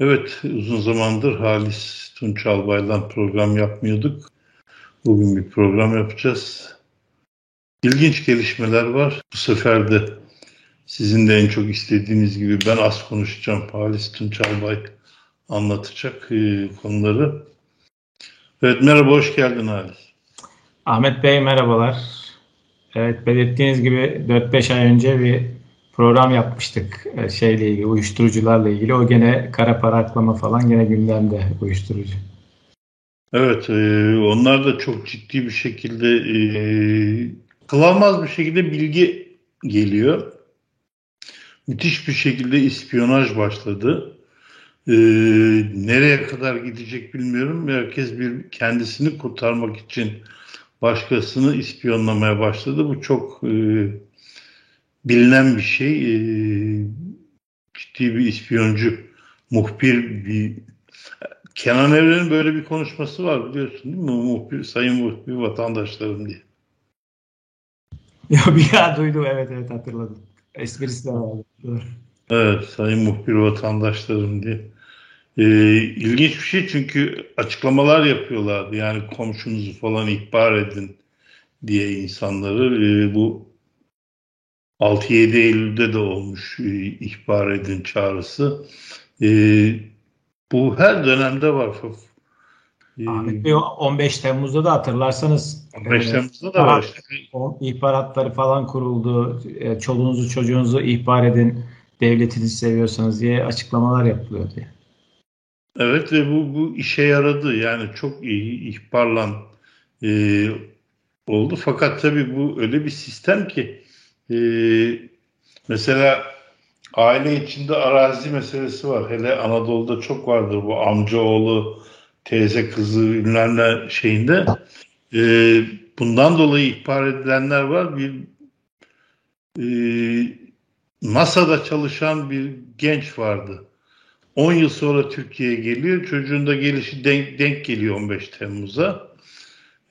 Evet, uzun zamandır Halis Tunçalbay'la program yapmıyorduk. Bugün bir program yapacağız. İlginç gelişmeler var. Bu sefer de sizin de en çok istediğiniz gibi ben az konuşacağım. Halis Tunçalbay anlatacak e, konuları. Evet, merhaba, hoş geldin Halis. Ahmet Bey merhabalar. Evet, belirttiğiniz gibi 4-5 ay önce bir program yapmıştık e, şeyle ilgili, uyuşturucularla ilgili. O gene kara para aklama falan gene gündemde uyuşturucu. Evet, e, onlar da çok ciddi bir şekilde e, kılamaz bir şekilde bilgi geliyor. Müthiş bir şekilde ispiyonaj başladı. E, nereye kadar gidecek bilmiyorum. Herkes bir kendisini kurtarmak için başkasını ispiyonlamaya başladı. Bu çok e, bilinen bir şey. E, ciddi bir ispiyoncu, muhbir bir Kenan Evren'in böyle bir konuşması var biliyorsun değil mi? Muhbir, sayın muhbir vatandaşlarım diye. Ya bir ya duydum evet evet hatırladım. Esprisi de vardı. Evet sayın muhbir vatandaşlarım diye. Ee, ilginç bir şey çünkü açıklamalar yapıyorlardı. Yani komşunuzu falan ihbar edin diye insanları. Ee, bu 6-7 Eylül'de de olmuş e, ihbar edin çağrısı. Ee, bu her dönemde var. Ahmet Bey 15 Temmuz'da da hatırlarsanız 15 e, Temmuz'da da var. Işte. O ihbaratları falan kuruldu. E, çoluğunuzu çocuğunuzu ihbar edin. Devletinizi seviyorsanız diye açıklamalar yapılıyor diye. Evet ve bu, bu işe yaradı. Yani çok iyi ihbarlan e, oldu. Fakat tabii bu öyle bir sistem ki e, mesela aile içinde arazi meselesi var. Hele Anadolu'da çok vardır bu amcaoğlu, teyze kızı bilmem şeyinde. E, bundan dolayı ihbar edilenler var. Bir e, NASA'da çalışan bir genç vardı. 10 yıl sonra Türkiye'ye geliyor. Çocuğun da gelişi denk, denk geliyor 15 Temmuz'a.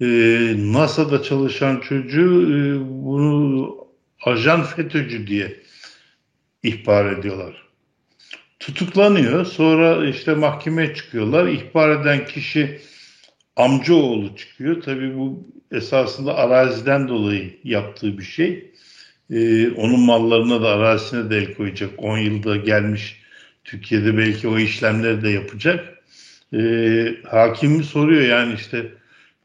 Ee, NASA'da çalışan çocuğu e, bunu ajan FETÖ'cü diye ihbar ediyorlar. Tutuklanıyor. Sonra işte mahkemeye çıkıyorlar. İhbar eden kişi amcaoğlu çıkıyor. Tabii bu esasında araziden dolayı yaptığı bir şey. Ee, onun mallarına da arazisine de el koyacak. 10 yılda gelmiş Türkiye'de belki o işlemleri de yapacak. Ee, hakim soruyor yani işte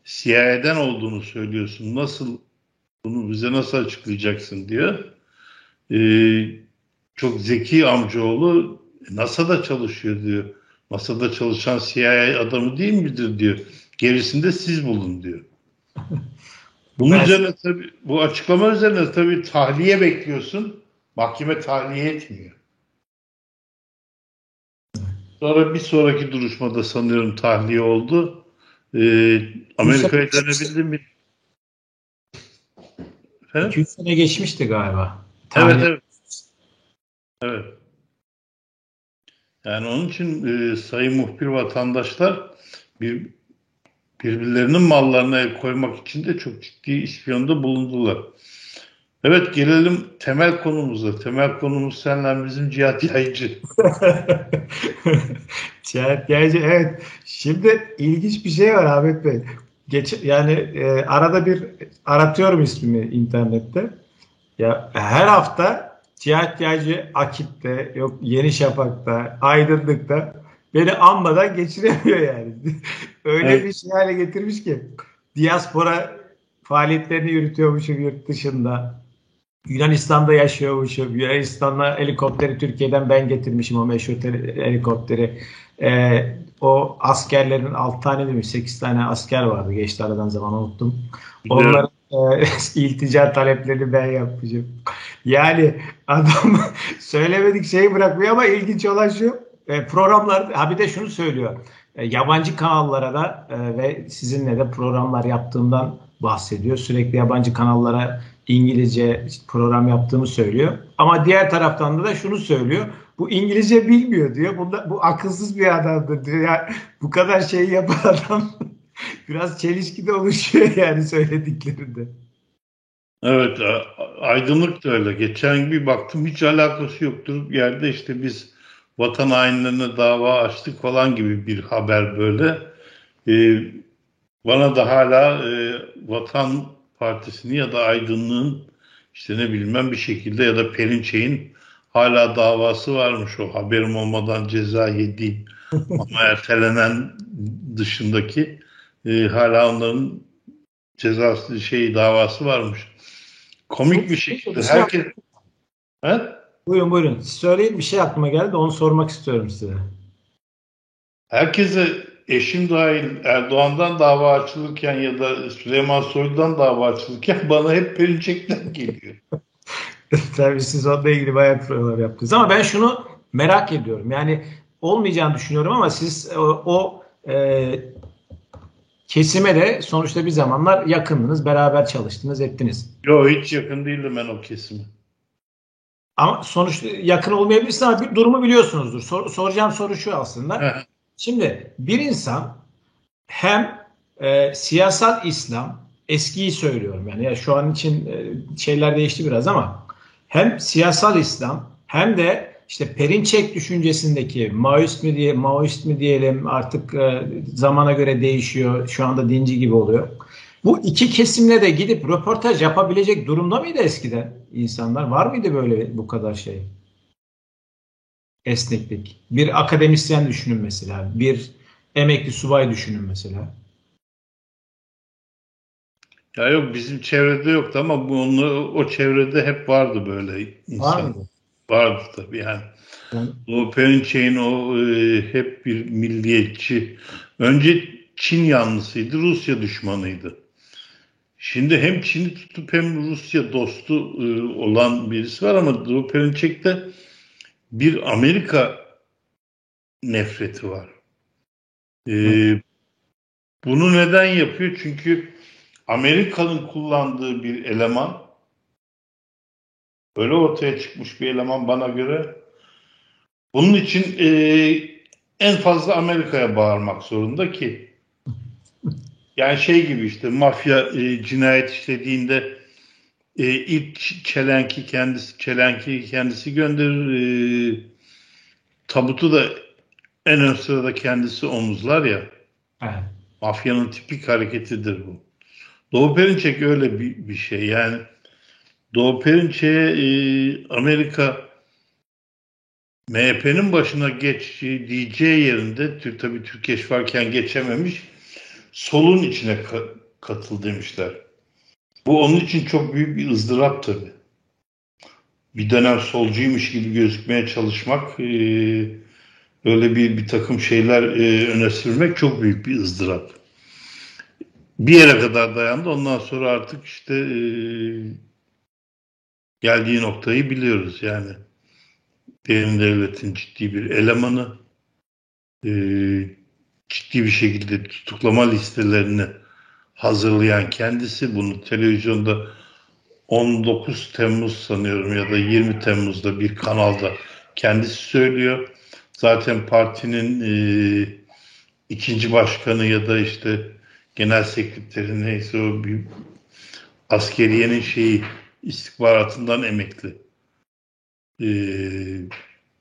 CIA'den olduğunu söylüyorsun. Nasıl bunu bize nasıl açıklayacaksın diyor. Ee, çok zeki amcaoğlu NASA'da çalışıyor diyor. NASA'da çalışan CIA adamı değil midir diyor. Gerisinde siz bulun diyor. Bunun evet. üzerine tabii bu açıklama üzerine tabii tahliye bekliyorsun. Mahkeme tahliye etmiyor. Sonra bir sonraki duruşmada sanıyorum tahliye oldu. Ee, Amerika'ya dönebildi mi? Efendim? 200 sene geçmişti galiba. Evet evet. Evet. Yani onun için e, sayın muhbir vatandaşlar bir birbirlerinin mallarına el koymak için de çok ciddi ispiyonda bulundular. Evet gelelim temel konumuza. Temel konumuz senle bizim Cihat Yaycı. Cihat Yaycı evet. Şimdi ilginç bir şey var Ahmet Bey. Geç, yani e, arada bir aratıyorum ismimi internette. Ya her hafta Cihat Yaycı Akit'te, yok Yeni Şafak'ta, Aydınlık'ta beni anmadan geçiremiyor yani. Öyle evet. bir şey hale getirmiş ki diaspora faaliyetlerini yürütüyormuşum yurt dışında. Yunanistan'da yaşıyormuşum. Yunanistan'la helikopteri Türkiye'den ben getirmişim o meşhur helikopteri. Ee, o askerlerin 6 tane demiş 8 tane asker vardı geçti aradan zaman unuttum. Onların e, iltica taleplerini ben yapmışım. Yani adam söylemedik şeyi bırakmıyor ama ilginç olan şu e, programlar ha bir de şunu söylüyor. E, yabancı kanallara da e, ve sizinle de programlar yaptığımdan bahsediyor. Sürekli yabancı kanallara İngilizce program yaptığımı söylüyor. Ama diğer taraftan da şunu söylüyor. Bu İngilizce bilmiyor diyor. Bunda, bu akılsız bir adamdır diyor. Yani bu kadar şeyi yapan adam biraz çelişki de oluşuyor yani söylediklerinde. Evet aydınlık da öyle. Geçen bir baktım hiç alakası yoktur. Bir yerde işte biz vatan hainlerine dava açtık falan gibi bir haber böyle. E, bana da hala e, Vatan Partisi'ni ya da Aydınlığın işte ne bilmem bir şekilde ya da Perinçek'in hala davası varmış o haberim olmadan ceza yediğim ama ertelenen dışındaki e, hala onların cezası şey davası varmış. Komik bir şekilde herkes He? Buyurun buyurun. Söyleyin bir şey aklıma geldi onu sormak istiyorum size. Herkese eşim dahil Erdoğan'dan dava açılırken ya da Süleyman Soylu'dan dava açılırken bana hep Perinçek'ten geliyor. Tabii siz onunla ilgili bayağı provalar yaptınız. Ama ben şunu merak ediyorum. Yani olmayacağını düşünüyorum ama siz o, o e, kesime de sonuçta bir zamanlar yakındınız. Beraber çalıştınız, ettiniz. Yok hiç yakın değildim ben o kesime. Ama sonuçta yakın olmayabilirsiniz ama bir durumu biliyorsunuzdur. Sor, soracağım soru şu aslında. Şimdi bir insan hem e, siyasal İslam eskiyi söylüyorum yani ya şu an için e, şeyler değişti biraz ama hem siyasal İslam hem de işte Perinçek düşüncesindeki Maoist mi diye Maoist mi diyelim artık e, zamana göre değişiyor. Şu anda dinci gibi oluyor. Bu iki kesimle de gidip röportaj yapabilecek durumda mıydı eskiden insanlar? Var mıydı böyle bu kadar şey? Esneklik. Bir akademisyen düşünün mesela. Bir emekli subay düşünün mesela. Ya yok bizim çevrede yoktu ama bu onu, o çevrede hep vardı böyle insan. Var mıydı? Vardı tabii yani. yani. O Perinçek'in o e, hep bir milliyetçi. Önce Çin yanlısıydı, Rusya düşmanıydı. Şimdi hem Çin'i tutup hem Rusya dostu e, olan birisi var ama Doğu Perinçek'te bir Amerika nefreti var. E, bunu neden yapıyor? Çünkü Amerika'nın kullandığı bir eleman öyle ortaya çıkmış bir eleman bana göre bunun için e, en fazla Amerika'ya bağırmak zorunda ki yani şey gibi işte mafya e, cinayet işlediğinde e, ilk çelenki kendisi çelenki kendisi gönderir e, tabutu da en ön sırada kendisi omuzlar ya. Evet. Mafyanın tipik hareketidir bu. Doğu Perinçek öyle bir, bir şey. Yani Doğu Perinçek'e e, Amerika MHP'nin başına geç diyeceği yerinde tabii Türkeş varken geçememiş solun içine ka- katıl demişler. Bu onun için çok büyük bir ızdırap tabii. Bir dönem solcuymuş gibi gözükmeye çalışmak, e, öyle bir bir takım şeyler e, öne sürmek çok büyük bir ızdırap. Bir yere kadar dayandı. Ondan sonra artık işte e, geldiği noktayı biliyoruz yani. Derin devletin ciddi bir elemanı, e, ciddi bir şekilde tutuklama listelerini hazırlayan kendisi bunu televizyonda 19 Temmuz sanıyorum ya da 20 Temmuz'da bir kanalda kendisi söylüyor. Zaten partinin e, ikinci başkanı ya da işte genel sekreteri neyse o bir askeriyenin şeyi istihbaratından emekli e,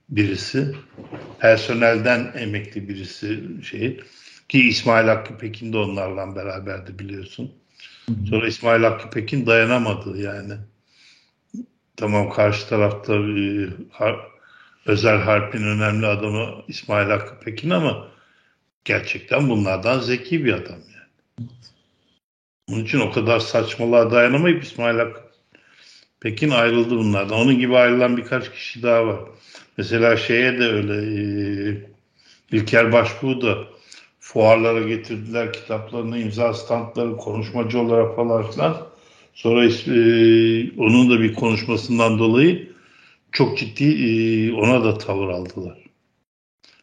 birisi. Personelden emekli birisi şey. Ki İsmail Hakkı Pekin de onlarla beraberdi biliyorsun. Sonra İsmail Hakkı Pekin dayanamadı yani. Tamam karşı tarafta e, har, özel harpin önemli adamı İsmail Hakkı Pekin ama gerçekten bunlardan zeki bir adam. Onun için o kadar saçmalığa dayanamayıp İsmail Hakkı Pekin ayrıldı bunlardan. Onun gibi ayrılan birkaç kişi daha var. Mesela şeye de öyle e, İlker Başbuğ da fuarlara getirdiler kitaplarını, imza standları, konuşmacı olarak falan filan. Sonra e, onun da bir konuşmasından dolayı çok ciddi e, ona da tavır aldılar.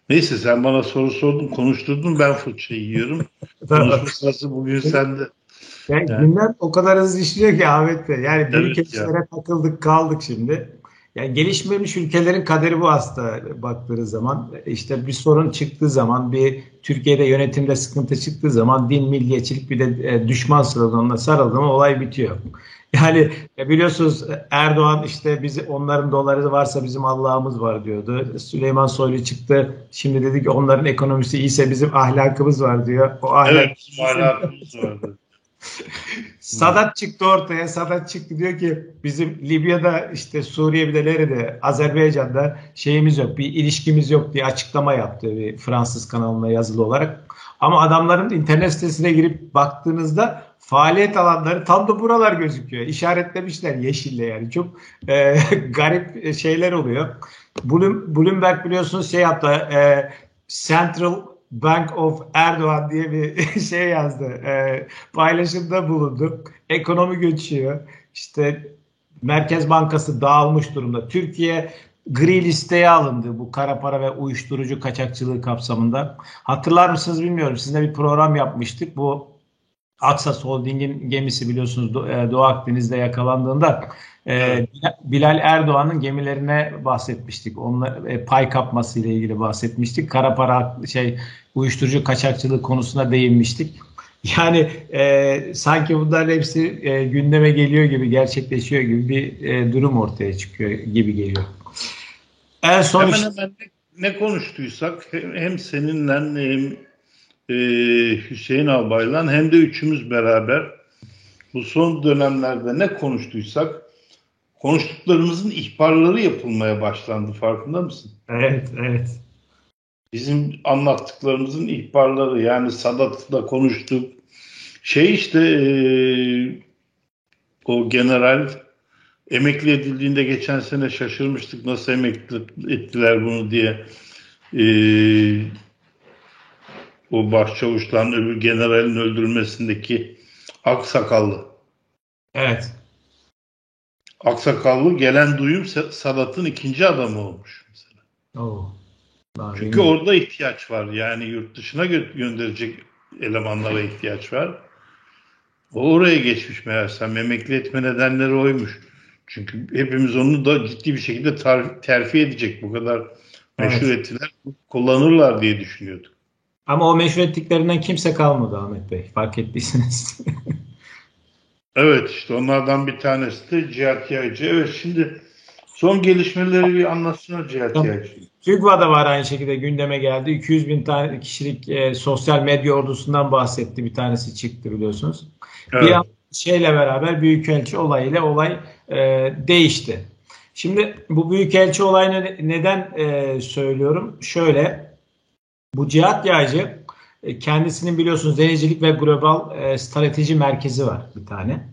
Neyse sen bana soru sordun, konuşturdun ben fırça yiyorum. Konuşma sırası bugün sende. Yani, yani. Gündem o kadar hızlı işliyor ki Ahmet Bey. Yani büyük evet kesimlere takıldık kaldık şimdi. Yani gelişmemiş ülkelerin kaderi bu aslında baktığınız zaman. işte bir sorun çıktığı zaman, bir Türkiye'de yönetimde sıkıntı çıktığı zaman din, milliyetçilik bir de e, düşman sloganına sarıldı mı olay bitiyor. Yani biliyorsunuz Erdoğan işte bizi onların doları varsa bizim Allah'ımız var diyordu. Süleyman Soylu çıktı. Şimdi dedi ki onların ekonomisi iyiyse bizim ahlakımız var diyor. O ahlak evet, ahlakımız vardı. Sadat çıktı ortaya. Sadat çıktı diyor ki bizim Libya'da işte Suriye bir de nerede Azerbaycan'da şeyimiz yok bir ilişkimiz yok diye açıklama yaptı bir Fransız kanalına yazılı olarak. Ama adamların internet sitesine girip baktığınızda faaliyet alanları tam da buralar gözüküyor. İşaretlemişler yeşille yani. Çok e, garip şeyler oluyor. Bloomberg biliyorsunuz şey yaptı. E, Central Bank of Erdoğan diye bir şey yazdı. E, paylaşımda bulundu. Ekonomi göçüyor. İşte Merkez Bankası dağılmış durumda. Türkiye gri listeye alındı bu kara para ve uyuşturucu kaçakçılığı kapsamında. Hatırlar mısınız bilmiyorum. Sizinle bir program yapmıştık. Bu Aksas Holding'in gemisi biliyorsunuz e, Doğu Akdeniz'de yakalandığında e, Bilal Erdoğan'ın gemilerine bahsetmiştik. Onunla e, pay kapması ile ilgili bahsetmiştik. Kara para şey uyuşturucu kaçakçılığı konusuna değinmiştik. Yani e, sanki bunların hepsi e, gündeme geliyor gibi, gerçekleşiyor gibi bir e, durum ortaya çıkıyor gibi geliyor. En son hemen hemen ne, ne konuştuysak hem seninle hem e, Hüseyin Albay'la hem de üçümüz beraber bu son dönemlerde ne konuştuysak konuştuklarımızın ihbarları yapılmaya başlandı farkında mısın? Evet, evet. Bizim anlattıklarımızın ihbarları yani Sadat'la konuştuk. Şey işte e, o general emekli edildiğinde geçen sene şaşırmıştık nasıl emekli ettiler bunu diye. E, o başçavuştan öbür generalin öldürülmesindeki aksakallı. Evet. Aksakallı gelen duyum Sadat'ın ikinci adamı olmuş mesela. Oo. Çünkü orada ihtiyaç var. Yani yurt dışına gö- gönderecek elemanlara ihtiyaç var. O oraya geçmiş meğersem. Emekli etme nedenleri oymuş. Çünkü hepimiz onu da ciddi bir şekilde tar- terfi edecek bu kadar meşhur evet. ettiler. Kullanırlar diye düşünüyorduk. Ama o meşhur ettiklerinden kimse kalmadı Ahmet Bey. Fark ettiyseniz. evet işte onlardan bir tanesi de Cihat Yaycı. Evet şimdi son gelişmeleri bir anlatsınlar Cihat. Yaycı. TÜGVA'da var aynı şekilde gündeme geldi. 200 bin tane kişilik e, sosyal medya ordusundan bahsetti. Bir tanesi çıktı biliyorsunuz. Evet. Bir şeyle beraber Büyükelçi olayıyla olay e, değişti. Şimdi bu Büyükelçi olayını neden e, söylüyorum? Şöyle bu Cihat Yağcı e, kendisinin biliyorsunuz denizcilik ve global e, strateji merkezi var bir tane.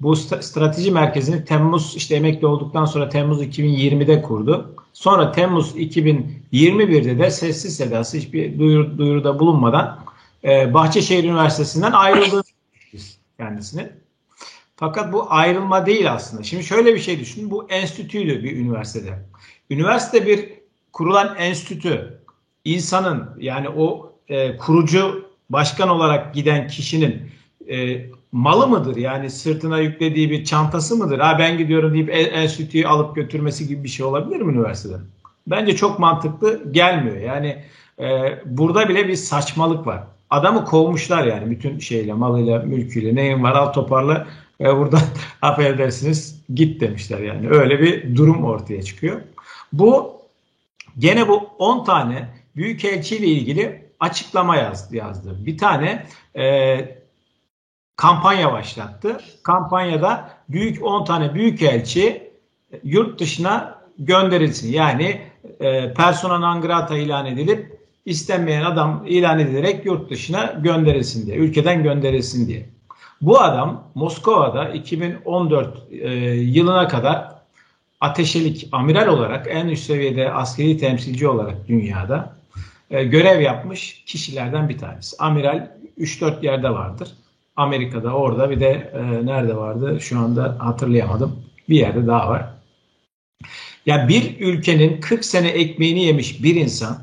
Bu strateji merkezini Temmuz işte emekli olduktan sonra Temmuz 2020'de kurdu. Sonra Temmuz 2021'de de sessiz sedası hiçbir duyur, duyuruda bulunmadan e, Bahçeşehir Üniversitesi'nden ayrıldı kendisini. Fakat bu ayrılma değil aslında. Şimdi şöyle bir şey düşünün. Bu enstitüydü bir üniversitede. Üniversite bir kurulan enstitü insanın yani o e, kurucu başkan olarak giden kişinin e, malı mıdır? Yani sırtına yüklediği bir çantası mıdır? Ha ben gidiyorum deyip enstitüyü alıp götürmesi gibi bir şey olabilir mi üniversitede? Bence çok mantıklı gelmiyor. Yani e, burada bile bir saçmalık var. Adamı kovmuşlar yani bütün şeyle, malıyla, mülküyle, neyin var al toparla ve burada affedersiniz git demişler yani. Öyle bir durum ortaya çıkıyor. Bu gene bu 10 tane büyükelçi ile ilgili açıklama yazdı. yazdı. Bir tane e, kampanya başlattı. Kampanyada büyük 10 tane büyükelçi yurt dışına gönderilsin. Yani e, persona non grata ilan edilip istenmeyen adam ilan edilerek yurt dışına gönderilsin diye, ülkeden gönderilsin diye. Bu adam Moskova'da 2014 e, yılına kadar ateşelik amiral olarak en üst seviyede askeri temsilci olarak dünyada e, görev yapmış kişilerden bir tanesi. Amiral 3-4 yerde vardır. Amerika'da orada bir de e, nerede vardı şu anda hatırlayamadım. Bir yerde daha var. Ya bir ülkenin 40 sene ekmeğini yemiş bir insan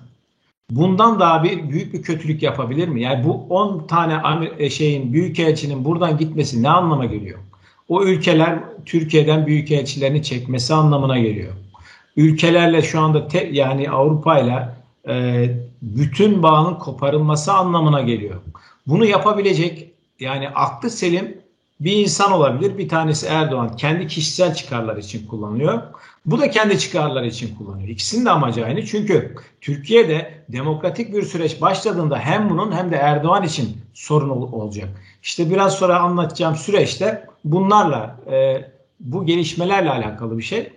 bundan daha bir büyük bir kötülük yapabilir mi? Yani bu 10 tane e, şeyin büyükelçinin buradan gitmesi ne anlama geliyor? O ülkeler Türkiye'den büyükelçilerini çekmesi anlamına geliyor. ülkelerle şu anda te, yani Avrupa ile e, bütün bağının koparılması anlamına geliyor. Bunu yapabilecek yani aklı selim bir insan olabilir. Bir tanesi Erdoğan kendi kişisel çıkarlar için kullanıyor. Bu da kendi çıkarları için kullanıyor. İkisinin de amacı aynı. Çünkü Türkiye'de demokratik bir süreç başladığında hem bunun hem de Erdoğan için sorun ol- olacak. İşte biraz sonra anlatacağım süreçte bunlarla e, bu gelişmelerle alakalı bir şey.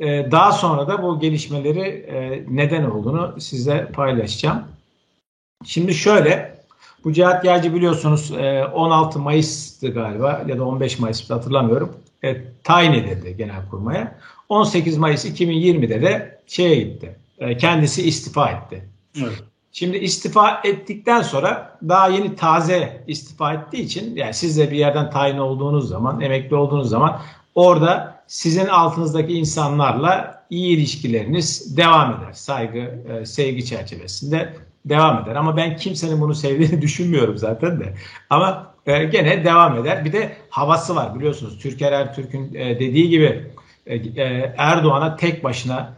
E, daha sonra da bu gelişmeleri e, neden olduğunu size paylaşacağım. Şimdi şöyle bu Cihat Yağcı biliyorsunuz 16 Mayıs'tı galiba ya da 15 Mayıs'tı hatırlamıyorum. E, tayin edildi Genelkurmay'a. 18 Mayıs 2020'de de şeye gitti. E, kendisi istifa etti. Evet. Şimdi istifa ettikten sonra daha yeni taze istifa ettiği için yani siz de bir yerden tayin olduğunuz zaman, emekli olduğunuz zaman orada sizin altınızdaki insanlarla iyi ilişkileriniz devam eder. Saygı, e, sevgi çerçevesinde devam eder. Ama ben kimsenin bunu sevdiğini düşünmüyorum zaten de. Ama e, gene devam eder. Bir de havası var biliyorsunuz. Türker Ertürk'ün e, dediği gibi Erdoğan'a tek başına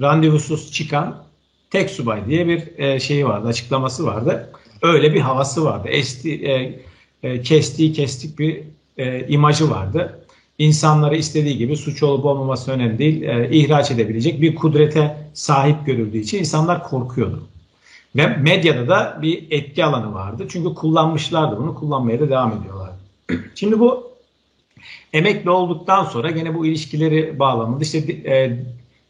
randevusuz çıkan tek subay diye bir şeyi vardı, açıklaması vardı. Öyle bir havası vardı. Esti, kestiği kestik bir imajı vardı. İnsanları istediği gibi suç olup olmaması önemli değil. E, ihraç edebilecek bir kudrete sahip görüldüğü için insanlar korkuyordu. Ve medyada da bir etki alanı vardı. Çünkü kullanmışlardı bunu, kullanmaya da devam ediyorlar. Şimdi bu emekli olduktan sonra gene bu ilişkileri bağlamında işte e,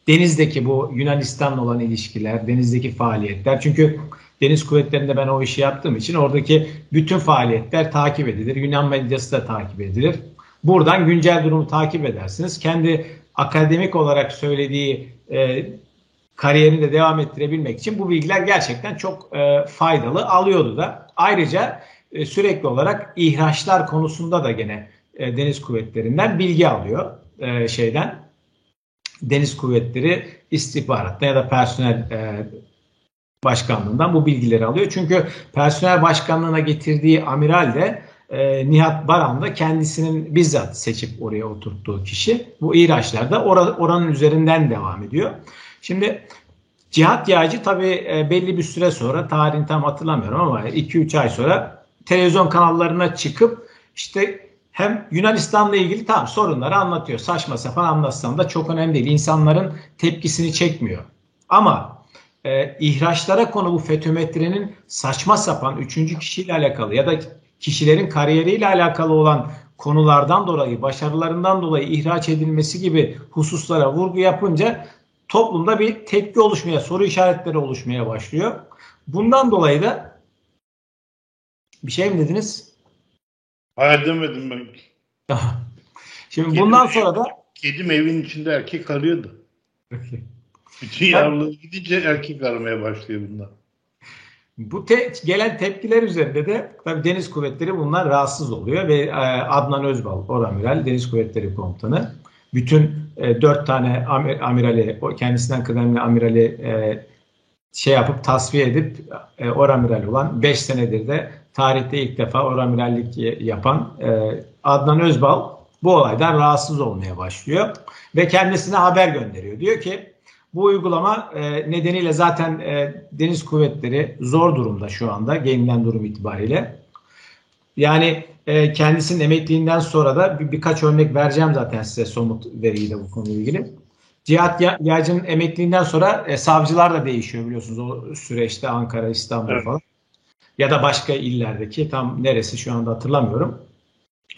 denizdeki bu Yunanistan'la olan ilişkiler, denizdeki faaliyetler. Çünkü deniz kuvvetlerinde ben o işi yaptığım için oradaki bütün faaliyetler takip edilir. Yunan medyası da takip edilir. Buradan güncel durumu takip edersiniz. Kendi akademik olarak söylediği e, kariyerini de devam ettirebilmek için bu bilgiler gerçekten çok e, faydalı alıyordu da. Ayrıca e, sürekli olarak ihraçlar konusunda da gene e, deniz kuvvetlerinden bilgi alıyor e, şeyden. Deniz kuvvetleri istihbarattan ya da personel e, başkanlığından bu bilgileri alıyor. Çünkü personel başkanlığına getirdiği amiral de e, Nihat Baran da kendisinin bizzat seçip oraya oturttuğu kişi. Bu ihraçlar or oranın üzerinden devam ediyor. Şimdi Cihat Yağcı tabii e, belli bir süre sonra tarihini tam hatırlamıyorum ama 2-3 ay sonra televizyon kanallarına çıkıp işte hem Yunanistan'la ilgili tam sorunları anlatıyor. Saçma sapan anlatsam da çok önemli değil. İnsanların tepkisini çekmiyor. Ama e, ihraçlara konu bu fetometrenin saçma sapan üçüncü kişiyle alakalı ya da kişilerin kariyeriyle alakalı olan konulardan dolayı, başarılarından dolayı ihraç edilmesi gibi hususlara vurgu yapınca toplumda bir tepki oluşmaya, soru işaretleri oluşmaya başlıyor. Bundan dolayı da bir şey mi dediniz? Hayır demedim ben. Şimdi kedim, bundan sonra da kedim evin içinde erkek arıyordu. Bütün yavruları gidince erkek aramaya başlıyor bundan. Bu te gelen tepkiler üzerinde de tabii Deniz Kuvvetleri bunlar rahatsız oluyor ve e, Adnan Özbal, Oramiral Deniz Kuvvetleri Komutanı bütün e, dört tane amir, amirali, kendisinden kıdemli amirali e, şey yapıp tasfiye edip e, oramiral olan 5 senedir de tarihte ilk defa oramirallik yapan e, Adnan Özbal bu olaydan rahatsız olmaya başlıyor ve kendisine haber gönderiyor. Diyor ki bu uygulama e, nedeniyle zaten e, deniz kuvvetleri zor durumda şu anda gelinen durum itibariyle. Yani e, kendisinin emekliğinden sonra da bir, birkaç örnek vereceğim zaten size somut veriyle bu konuyla ilgili. Cihat Yağcı'nın emekliğinden sonra e, savcılar da değişiyor biliyorsunuz o süreçte Ankara, İstanbul evet. falan. Ya da başka illerdeki tam neresi şu anda hatırlamıyorum.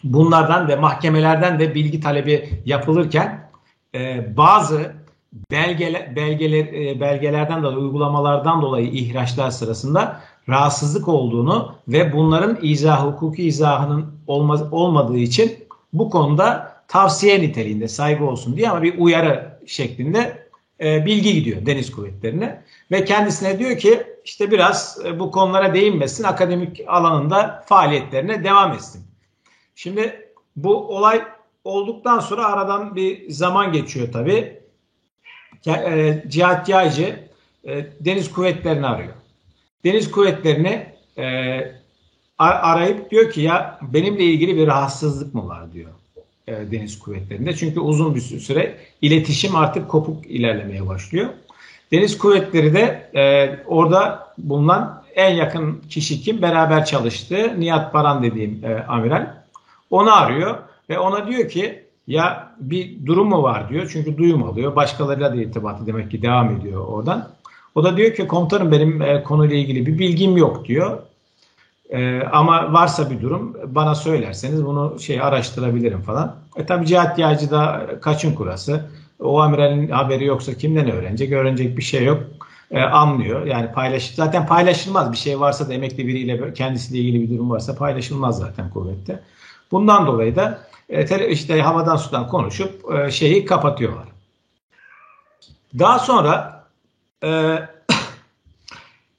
Bunlardan ve mahkemelerden de bilgi talebi yapılırken e, bazı belgeler, belgeler belgelerden dolayı uygulamalardan dolayı ihraçlar sırasında rahatsızlık olduğunu ve bunların izah hukuki izahının olmaz, olmadığı için bu konuda tavsiye niteliğinde saygı olsun diye ama bir uyarı şeklinde e, bilgi gidiyor deniz kuvvetlerine ve kendisine diyor ki işte biraz e, bu konulara değinmesin akademik alanında faaliyetlerine devam etsin. Şimdi bu olay olduktan sonra aradan bir zaman geçiyor tabi. E, Cihat Yaycı e, deniz kuvvetlerini arıyor. Deniz kuvvetlerini e, arayıp diyor ki ya benimle ilgili bir rahatsızlık mı var diyor. e, deniz kuvvetlerinde. Çünkü uzun bir süre iletişim artık kopuk ilerlemeye başlıyor. Deniz kuvvetleri de orada bulunan en yakın kişi kim? Beraber çalıştı. Nihat Baran dediğim amiral. Onu arıyor ve ona diyor ki ya bir durum mu var diyor. Çünkü duyum alıyor. Başkalarıyla da irtibatı demek ki devam ediyor oradan. O da diyor ki komutanım benim e, konuyla ilgili bir bilgim yok diyor. E, ama varsa bir durum bana söylerseniz bunu şey araştırabilirim falan. E tabi Cihat Yağcı da kaçın kurası. O amiralin haberi yoksa kimden öğrenecek? Öğrenecek bir şey yok. E, anlıyor. Yani paylaş zaten paylaşılmaz. Bir şey varsa da emekli biriyle kendisiyle ilgili bir durum varsa paylaşılmaz zaten kuvvette. Bundan dolayı da e, işte havadan sudan konuşup e, şeyi kapatıyorlar. Daha sonra e,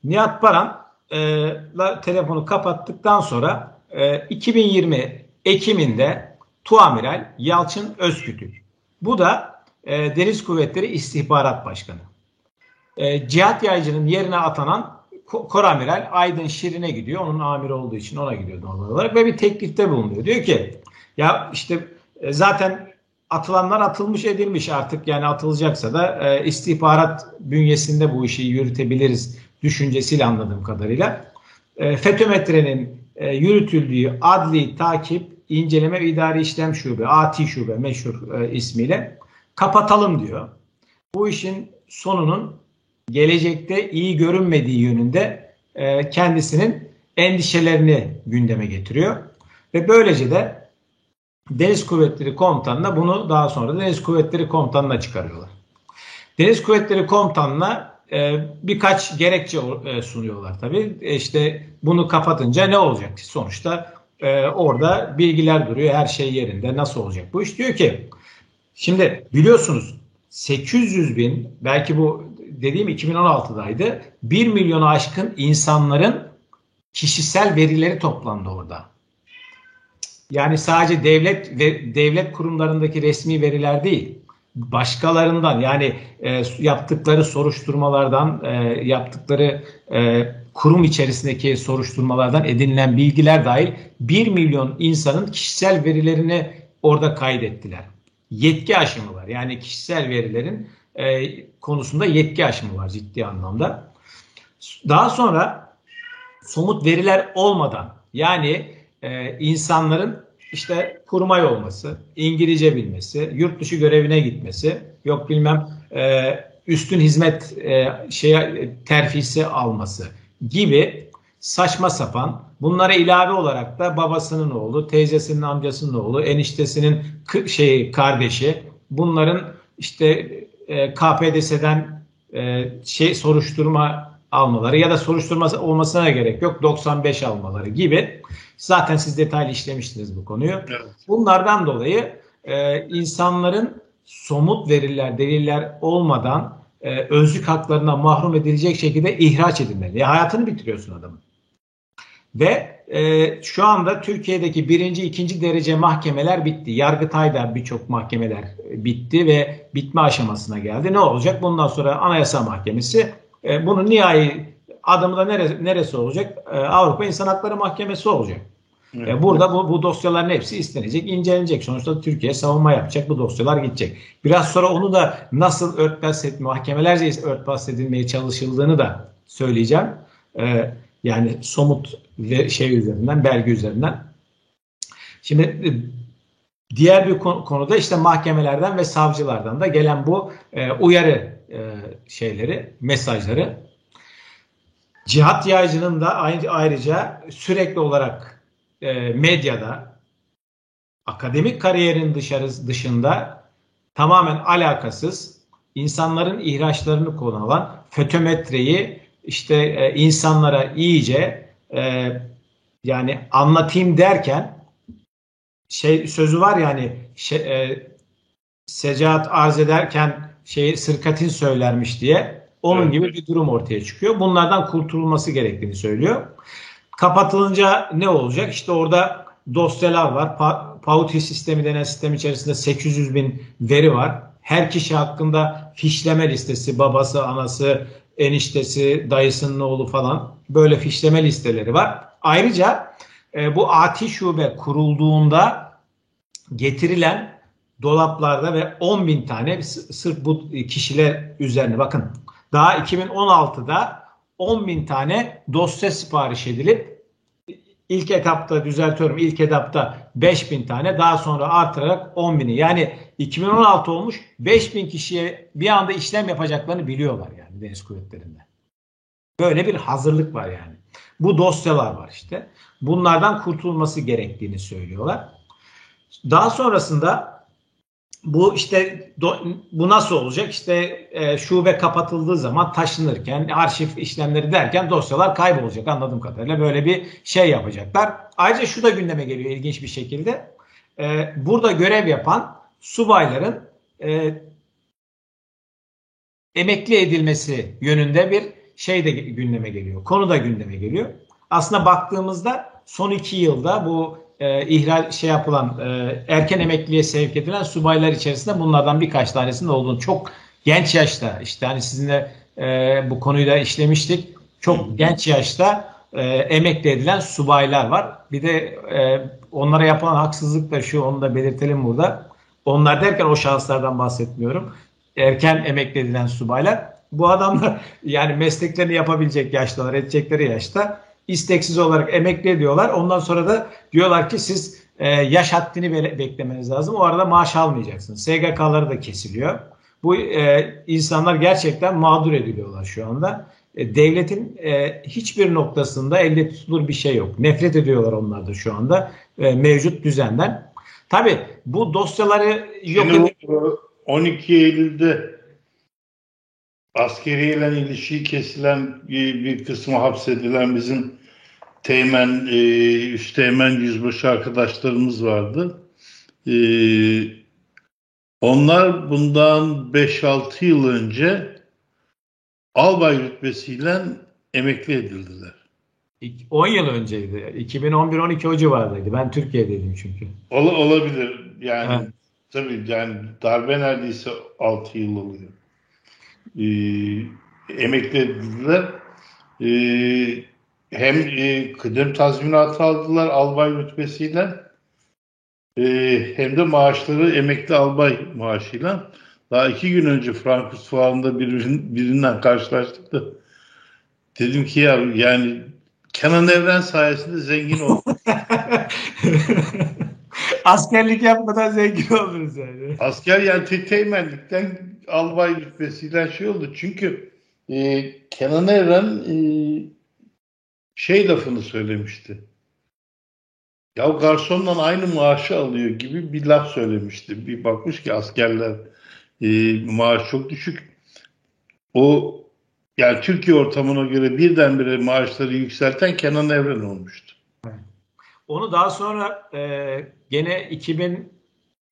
Nihat Baran e, telefonu kapattıktan sonra e, 2020 Ekim'inde Tuamiral Yalçın Özkütük. Bu da e, Deniz Kuvvetleri İstihbarat Başkanı. E, Cihat Yaycı'nın yerine atanan Koramiral Aydın Şirin'e gidiyor. Onun amiri olduğu için ona gidiyor normal olarak ve bir teklifte bulunuyor. Diyor ki ya işte e, zaten atılanlar atılmış edilmiş artık yani atılacaksa da e, istihbarat bünyesinde bu işi yürütebiliriz düşüncesiyle anladığım kadarıyla. E, FETÖ-METRE'nin e, yürütüldüğü adli takip, inceleme idari işlem şube, ATİ şube meşhur e, ismiyle kapatalım diyor. Bu işin sonunun gelecekte iyi görünmediği yönünde e, kendisinin endişelerini gündeme getiriyor. Ve böylece de Deniz Kuvvetleri Komutanı'na bunu daha sonra Deniz Kuvvetleri Komutanı'na çıkarıyorlar. Deniz Kuvvetleri Komutanı'na e, birkaç gerekçe e, sunuyorlar tabii. E işte bunu kapatınca ne olacak? Sonuçta e, orada bilgiler duruyor, her şey yerinde. Nasıl olacak bu iş? Diyor ki, şimdi biliyorsunuz 800 bin, belki bu dediğim 2016'daydı, 1 milyonu aşkın insanların kişisel verileri toplandı orada. Yani sadece devlet ve devlet kurumlarındaki resmi veriler değil başkalarından yani e, yaptıkları soruşturmalardan e, yaptıkları e, kurum içerisindeki soruşturmalardan edinilen bilgiler dahil 1 milyon insanın kişisel verilerini orada kaydettiler. Yetki aşımı var. Yani kişisel verilerin e, konusunda yetki aşımı var ciddi anlamda. Daha sonra somut veriler olmadan yani e, insanların işte kurmay olması, İngilizce bilmesi, yurt dışı görevine gitmesi, yok bilmem e, üstün hizmet e, şeye terfisi alması gibi saçma sapan bunlara ilave olarak da babasının oğlu, teyzesinin amcasının oğlu, eniştesinin şey kardeşi bunların işte e, KPDS'den e, şey soruşturma almaları ya da soruşturma olmasına gerek yok 95 almaları gibi Zaten siz detaylı işlemiştiniz bu konuyu. Evet. Bunlardan dolayı e, insanların somut veriler, deliller olmadan e, özlük haklarına mahrum edilecek şekilde ihraç edilmeli. Ya hayatını bitiriyorsun adamın. Ve e, şu anda Türkiye'deki birinci, ikinci derece mahkemeler bitti. Yargıtay'da birçok mahkemeler bitti ve bitme aşamasına geldi. Ne olacak? Bundan sonra Anayasa Mahkemesi e, bunun nihai adımı da neresi, neresi olacak? E, Avrupa İnsan Hakları Mahkemesi olacak. Evet. E, burada bu, bu dosyaların hepsi istenecek, incelenecek. Sonuçta Türkiye savunma yapacak, bu dosyalar gidecek. Biraz sonra onu da nasıl örtbas et, mahkemelerce örtbas edilmeye çalışıldığını da söyleyeceğim. Ee, yani somut ve şey üzerinden, belge üzerinden. Şimdi e, diğer bir konuda işte mahkemelerden ve savcılardan da gelen bu e, uyarı e, şeyleri, mesajları. Cihat yaycının da ayrıca sürekli olarak e, medyada akademik kariyerin dışarı, dışında tamamen alakasız insanların ihraçlarını konu alan fötometreyi işte e, insanlara iyice e, yani anlatayım derken şey sözü var yani şey, e, secaat arz ederken şey sırkatin söylermiş diye onun evet. gibi bir durum ortaya çıkıyor. Bunlardan kurtulması gerektiğini söylüyor. Kapatılınca ne olacak? İşte orada dosyalar var. Pa Pauti sistemi denen sistem içerisinde 800 bin veri var. Her kişi hakkında fişleme listesi, babası, anası, eniştesi, dayısının oğlu falan böyle fişleme listeleri var. Ayrıca e, bu ATİ şube kurulduğunda getirilen dolaplarda ve 10 bin tane sırf bu kişiler üzerine bakın daha 2016'da 10 bin tane dosya sipariş edilip ilk etapta düzeltiyorum ilk etapta 5 bin tane daha sonra artırarak 10 bini yani 2016 olmuş 5 bin kişiye bir anda işlem yapacaklarını biliyorlar yani deniz kuvvetlerinde. Böyle bir hazırlık var yani. Bu dosyalar var işte. Bunlardan kurtulması gerektiğini söylüyorlar. Daha sonrasında bu işte do, bu nasıl olacak? İşte e, şube kapatıldığı zaman taşınırken arşiv işlemleri derken dosyalar kaybolacak anladığım kadarıyla böyle bir şey yapacaklar. Ayrıca şu da gündeme geliyor ilginç bir şekilde. E, burada görev yapan subayların e, emekli edilmesi yönünde bir şey de gündeme geliyor. Konu da gündeme geliyor. Aslında baktığımızda son iki yılda bu e, ihral şey yapılan e, erken emekliye sevk edilen subaylar içerisinde bunlardan birkaç tanesinin olduğunu çok genç yaşta işte hani sizinle e, bu konuyu da işlemiştik. Çok genç yaşta e, emekli edilen subaylar var. Bir de e, onlara yapılan haksızlık da şu onu da belirtelim burada. Onlar derken o şahıslardan bahsetmiyorum. Erken emekli edilen subaylar. Bu adamlar yani mesleklerini yapabilecek yaştalar, edecekleri yaşta isteksiz olarak emekli ediyorlar. Ondan sonra da diyorlar ki siz e, yaş haddini be- beklemeniz lazım. O arada maaş almayacaksınız. SGK'ları da kesiliyor. Bu e, insanlar gerçekten mağdur ediliyorlar şu anda. E, devletin e, hiçbir noktasında elde tutulur bir şey yok. Nefret ediyorlar onlar da şu anda e, mevcut düzenden. Tabi bu dosyaları yok edip 12 Eylül'de askeriyle ilişiği kesilen bir, bir kısmı hapsedilen bizim teğmen, e, üsteğmen yüzbaşı arkadaşlarımız vardı. E, onlar bundan 5-6 yıl önce albay rütbesiyle emekli edildiler. 10 yıl önceydi. 2011-12 o civardaydı. Ben Türkiye'deydim çünkü. Ol, olabilir. Yani evet. tabii yani darbe neredeyse 6 yıl oluyor. Ee, emekli edildiler. Ee, hem e, kıdem tazminatı aldılar albay rütbesiyle e, hem de maaşları emekli albay maaşıyla. Daha iki gün önce Frankfurt Fuarı'nda birin, birinden karşılaştık da dedim ki ya yani Kenan Evren sayesinde zengin oldum. Askerlik yapmadan zengin oluruz yani. Asker yani te teğmenlikten albay rütbesiyle şey oldu. Çünkü e, Kenan Evren e, şey lafını söylemişti. Ya garsondan aynı maaşı alıyor gibi bir laf söylemişti. Bir bakmış ki askerler e, maaş çok düşük. O yani Türkiye ortamına göre birdenbire maaşları yükselten Kenan Evren olmuştu. Onu daha sonra e, gene 2000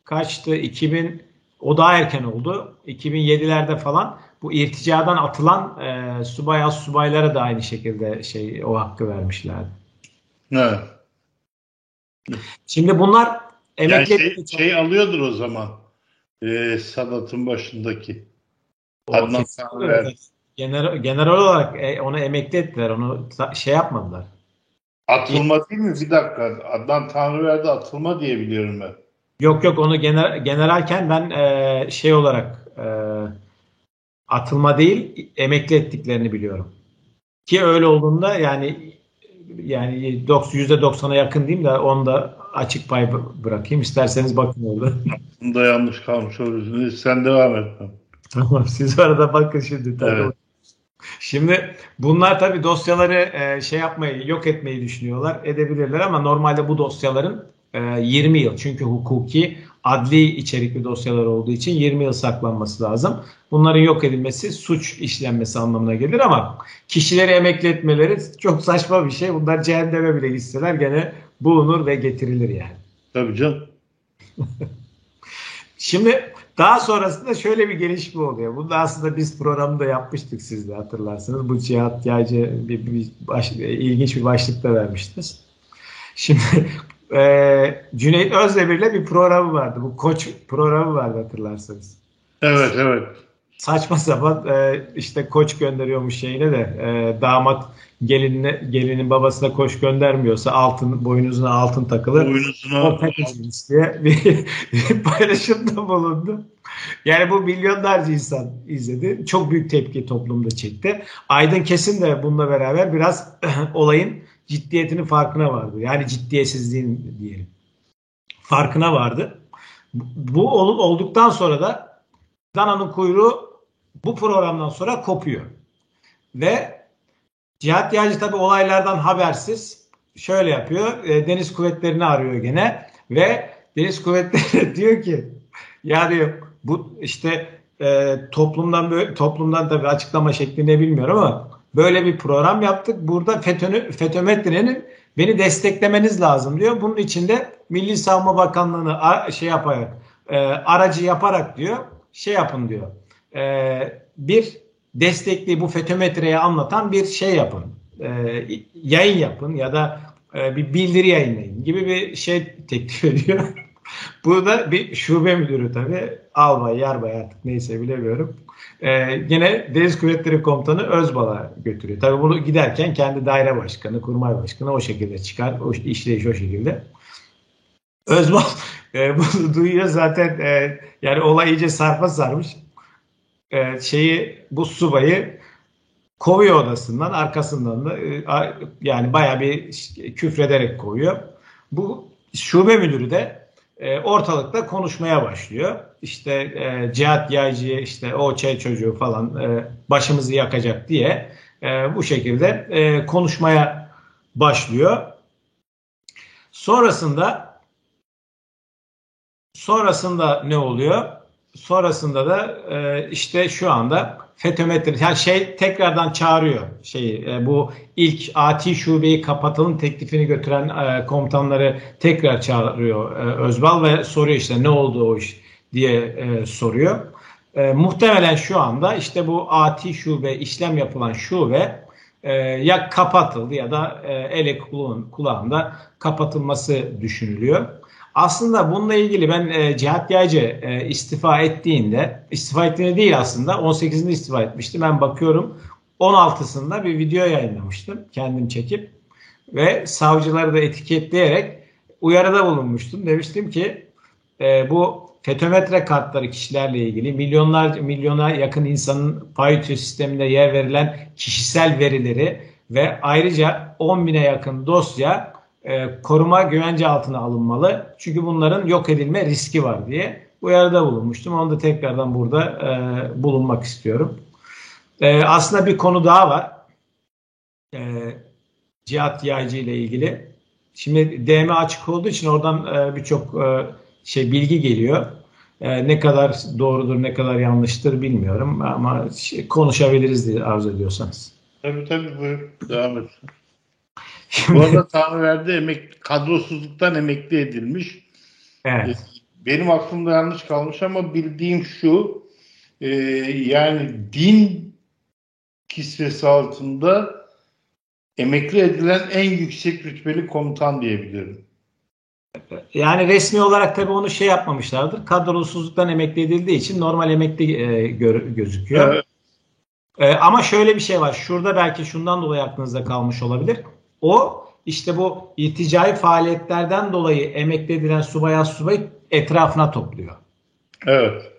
kaçtı? 2000 o daha erken oldu. 2007'lerde falan bu irticadan atılan e, subay az subaylara da aynı şekilde şey o hakkı vermişlerdi. Evet. Şimdi bunlar emekli yani şey, şey alıyordur o zaman. E, Sadat'ın başındaki. O Adnan evet. General, general olarak e, onu emekli ettiler. Onu şey yapmadılar. Atılma değil mi? Bir dakika. Adnan Tanrıverdi atılma diye biliyorum ben. Yok yok onu gener, generalken ben e, şey olarak e, atılma değil emekli ettiklerini biliyorum. Ki öyle olduğunda yani yani %90'a yakın diyeyim de onu da açık pay bırakayım. İsterseniz bakın orada. Bunda yanlış kalmış olursunuz. Sen devam et. Tamam siz arada bakın şimdi. Tabii. Evet. Şimdi bunlar tabii dosyaları e, şey yapmayı, yok etmeyi düşünüyorlar. Edebilirler ama normalde bu dosyaların 20 e, yıl çünkü hukuki adli içerikli dosyalar olduğu için 20 yıl saklanması lazım. Bunların yok edilmesi suç işlenmesi anlamına gelir ama kişileri emekli etmeleri çok saçma bir şey. Bunlar cehenneme bile gitseler gene bulunur ve getirilir yani. Tabii canım. Şimdi daha sonrasında şöyle bir gelişme oluyor. Bunu aslında biz programda yapmıştık siz de hatırlarsınız. Bu cihat yaycı bir, bir baş, ilginç bir başlıkta vermiştiniz. Şimdi e, Cüneyt Özdemir'le bir programı vardı. Bu koç programı vardı hatırlarsanız. Evet evet. Saçma sapan e, işte koç gönderiyormuş şeyine de e, damat gelinine, gelinin babasına koç göndermiyorsa altın boynuzuna altın takılır. Boynuzuna o pekişmiş diye bir, bir paylaşımda bulundu. Yani bu milyonlarca insan izledi. Çok büyük tepki toplumda çekti. Aydın Kesin de bununla beraber biraz olayın ciddiyetinin farkına vardı. Yani ciddiyetsizliğin diyelim. Farkına vardı. Bu olduktan sonra da Dana'nın kuyruğu bu programdan sonra kopuyor. Ve Cihat Yağcı tabi olaylardan habersiz şöyle yapıyor. E, deniz kuvvetlerini arıyor gene ve Deniz Kuvvetleri diyor ki ya diyor bu işte e, toplumdan böyle toplumdan tabi açıklama şeklinde bilmiyorum ama böyle bir program yaptık. Burada FETÖ'nü FETÖ beni desteklemeniz lazım diyor. Bunun için de Milli Savunma Bakanlığı'nı şey yaparak e, aracı yaparak diyor şey yapın diyor. E, bir destekli bu FETÖ anlatan bir şey yapın. E, yayın yapın ya da e, bir bildiri yayınlayın gibi bir şey teklif ediyor. Burada bir şube müdürü tabii albay, yarbay artık neyse bilemiyorum. Ee, yine Deniz Kuvvetleri Komutanı Özbal'a götürüyor. Tabii bunu giderken kendi daire başkanı, kurmay başkanı o şekilde çıkar. O işleyiş o şekilde. Özbal e, bunu duyuyor zaten e, yani olay iyice sarpa sarmış. E, şeyi bu subayı kovuyor odasından arkasından da e, yani baya bir küfrederek kovuyor. Bu şube müdürü de e, ortalıkta konuşmaya başlıyor. İşte e, Cihat Yaycı'ya işte o çay çocuğu falan e, başımızı yakacak diye e, bu şekilde e, konuşmaya başlıyor. Sonrasında sonrasında ne oluyor? Sonrasında da e, işte şu anda FETÖ yani şey tekrardan çağırıyor şeyi e, bu ilk AT şubeyi kapatalım teklifini götüren e, komutanları tekrar çağırıyor e, Özbal ve soruyor işte ne oldu o iş diye e, soruyor. E, muhtemelen şu anda işte bu AT şube işlem yapılan şube e, ya kapatıldı ya da e, ele kulağında kapatılması düşünülüyor. Aslında bununla ilgili ben e, Cihat Yaycı e, istifa ettiğinde, istifa ettiğinde değil aslında 18'inde istifa etmişti. Ben bakıyorum 16'sında bir video yayınlamıştım kendim çekip ve savcıları da etiketleyerek uyarıda bulunmuştum. Demiştim ki e, bu fetometre kartları kişilerle ilgili milyonlar milyona yakın insanın payütü sisteminde yer verilen kişisel verileri ve ayrıca 10 bine yakın dosya e, koruma güvence altına alınmalı. Çünkü bunların yok edilme riski var diye uyarıda bulunmuştum. Onu da tekrardan burada e, bulunmak istiyorum. E, aslında bir konu daha var. E, Cihat Yaycı ile ilgili. Şimdi DM açık olduğu için oradan e, birçok e, şey bilgi geliyor. E, ne kadar doğrudur, ne kadar yanlıştır bilmiyorum ama şey, konuşabiliriz diye arzu ediyorsanız. Tabii tabii buyur. Devam et. Bu arada Tanrıverdi emek, kadrosuzluktan emekli edilmiş. Evet. Benim aklımda yanlış kalmış ama bildiğim şu e, yani din kisvesi altında emekli edilen en yüksek rütbeli komutan diyebilirim. Yani resmi olarak tabii onu şey yapmamışlardır. Kadrosuzluktan emekli edildiği için normal emekli e, gör, gözüküyor. Evet. E, ama şöyle bir şey var. Şurada belki şundan dolayı aklınızda kalmış olabilir. O işte bu irticai faaliyetlerden dolayı emekli edilen subay subay etrafına topluyor. Evet.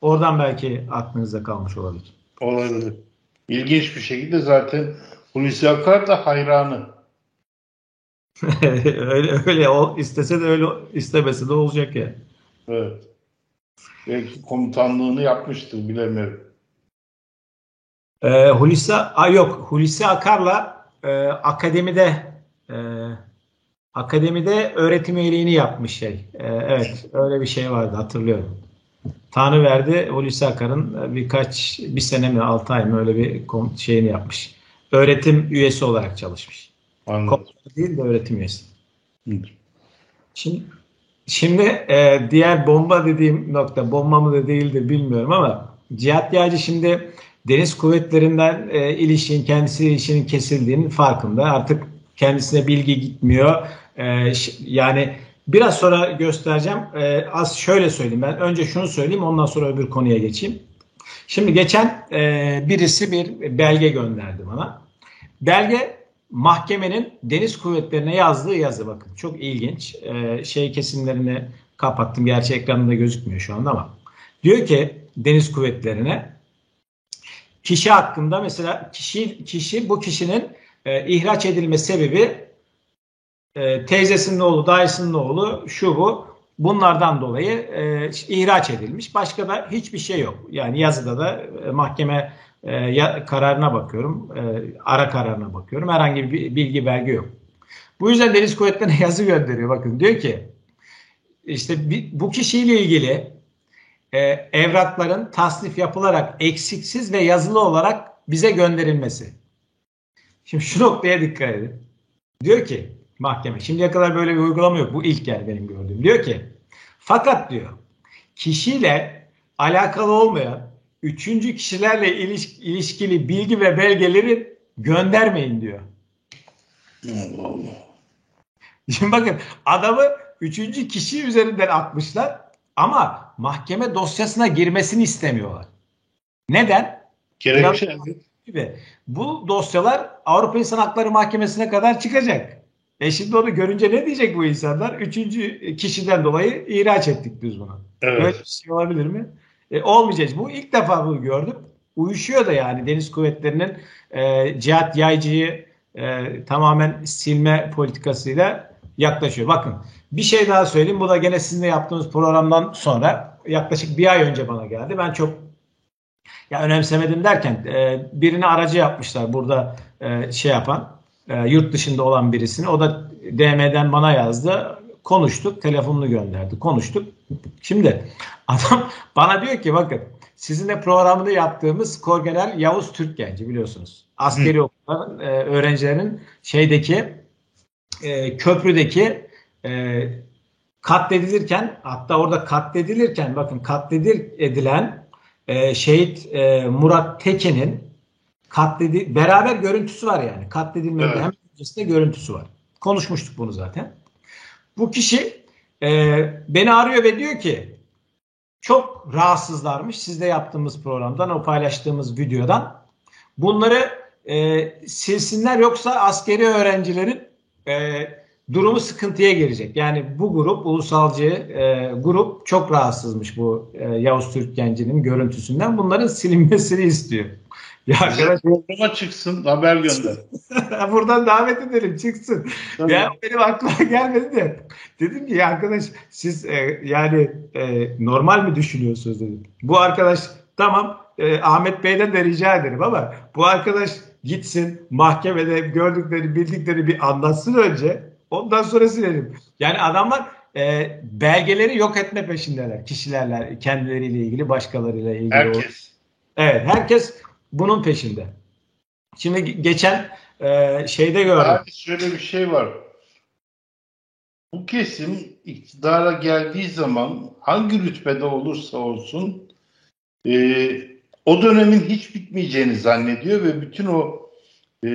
Oradan belki aklınızda kalmış olabilir. Olabilir. İlginç bir şekilde zaten Hulusi Akar da hayranı. öyle öyle o istese de öyle istemese de olacak ya. Yani. Evet. Belki komutanlığını yapmıştır bilemiyorum. Ee, Hulusi, a, yok Hulusi Akar'la e, akademide e, akademide öğretim üyeliğini yapmış şey. E, evet öyle bir şey vardı hatırlıyorum. Tanrı verdi Hulusi Akar'ın birkaç bir sene mi altı ay mı öyle bir şeyini yapmış. Öğretim üyesi olarak çalışmış. Anladım. değil de öğretim üyesi. Hı. Şimdi Şimdi e, diğer bomba dediğim nokta bomba mı da değildir bilmiyorum ama Cihat Yağcı şimdi deniz kuvvetlerinden e, ilişkin kendisi ilişkinin kesildiğinin farkında. Artık kendisine bilgi gitmiyor. E, yani biraz sonra göstereceğim. E, az şöyle söyleyeyim ben. Önce şunu söyleyeyim ondan sonra öbür konuya geçeyim. Şimdi geçen e, birisi bir belge gönderdi bana. Belge mahkemenin deniz kuvvetlerine yazdığı yazı bakın. Çok ilginç. E, şey kesimlerini kapattım. Gerçi ekranında gözükmüyor şu anda ama. Diyor ki deniz kuvvetlerine kişi hakkında mesela kişi kişi bu kişinin e, ihraç edilme sebebi e, teyzesinin oğlu, dayısının oğlu, şu bu. Bunlardan dolayı e, ihraç edilmiş. Başka da hiçbir şey yok. Yani yazıda da e, mahkeme e, ya, kararına bakıyorum, e, ara kararına bakıyorum. Herhangi bir bilgi belge yok. Bu yüzden Deniz Kuvvetleri'ne yazı gönderiyor. Bakın diyor ki işte bu kişiyle ilgili e, evrakların tasnif yapılarak eksiksiz ve yazılı olarak bize gönderilmesi. Şimdi şu noktaya dikkat edin. Diyor ki mahkeme şimdiye kadar böyle bir uygulama yok. Bu ilk yer benim gördüğüm. Diyor ki fakat diyor kişiyle alakalı olmayan üçüncü kişilerle iliş, ilişkili bilgi ve belgeleri göndermeyin diyor. Allah Allah. Şimdi bakın adamı üçüncü kişi üzerinden atmışlar ama mahkeme dosyasına girmesini istemiyorlar. Neden? Gerekçe. Gibi. Bu dosyalar Avrupa İnsan Hakları Mahkemesi'ne kadar çıkacak. E şimdi onu görünce ne diyecek bu insanlar? Üçüncü kişiden dolayı ihraç ettik biz bunu. Evet. Böyle bir şey olabilir mi? E, olmayacak. Bu ilk defa bunu gördüm. Uyuşuyor da yani Deniz Kuvvetleri'nin e, Cihat Yaycı'yı e, tamamen silme politikasıyla yaklaşıyor. Bakın bir şey daha söyleyeyim. Bu da gene sizinle yaptığımız programdan sonra yaklaşık bir ay önce bana geldi. Ben çok ya önemsemedim derken e, birini aracı yapmışlar burada e, şey yapan e, yurt dışında olan birisini. O da DM'den bana yazdı. Konuştuk. Telefonunu gönderdi. Konuştuk. Şimdi adam bana diyor ki bakın sizinle programını yaptığımız Korgeneral Yavuz Türkgenci biliyorsunuz. Askeri okulların e, öğrencilerin şeydeki e, köprüdeki e, katledilirken hatta orada katledilirken bakın katledilen e, şehit e, Murat Tekin'in katledi beraber görüntüsü var yani. Katledilmeden Evet. hemen öncesinde görüntüsü var. Konuşmuştuk bunu zaten. Bu kişi e, beni arıyor ve diyor ki çok rahatsızlarmış sizde yaptığımız programdan o paylaştığımız videodan. Bunları e, silsinler yoksa askeri öğrencilerin e, durumu sıkıntıya girecek. Yani bu grup ulusalcı e, grup çok rahatsızmış bu e, Yavuz Türk gencinin görüntüsünden. Bunların silinmesini istiyor. Ya arkadaş Programa çıksın haber gönder. buradan davet edelim çıksın. Tabii. Ya benim aklıma gelmedi de. Dedim ki ya arkadaş siz e, yani e, normal mi düşünüyorsunuz dedim. Bu arkadaş tamam e, Ahmet Bey'den de rica ederim ama bu arkadaş gitsin mahkemede gördükleri bildikleri bir anlatsın önce ondan sonra silelim. Yani adamlar e, belgeleri yok etme peşindeler kişilerle kendileriyle ilgili başkalarıyla ilgili. Herkes. Evet herkes bunun peşinde. Şimdi ge- geçen e, şeyde gördüm. Abi şöyle bir şey var. Bu kesim iktidara geldiği zaman hangi rütbede olursa olsun e, o dönemin hiç bitmeyeceğini zannediyor ve bütün o e,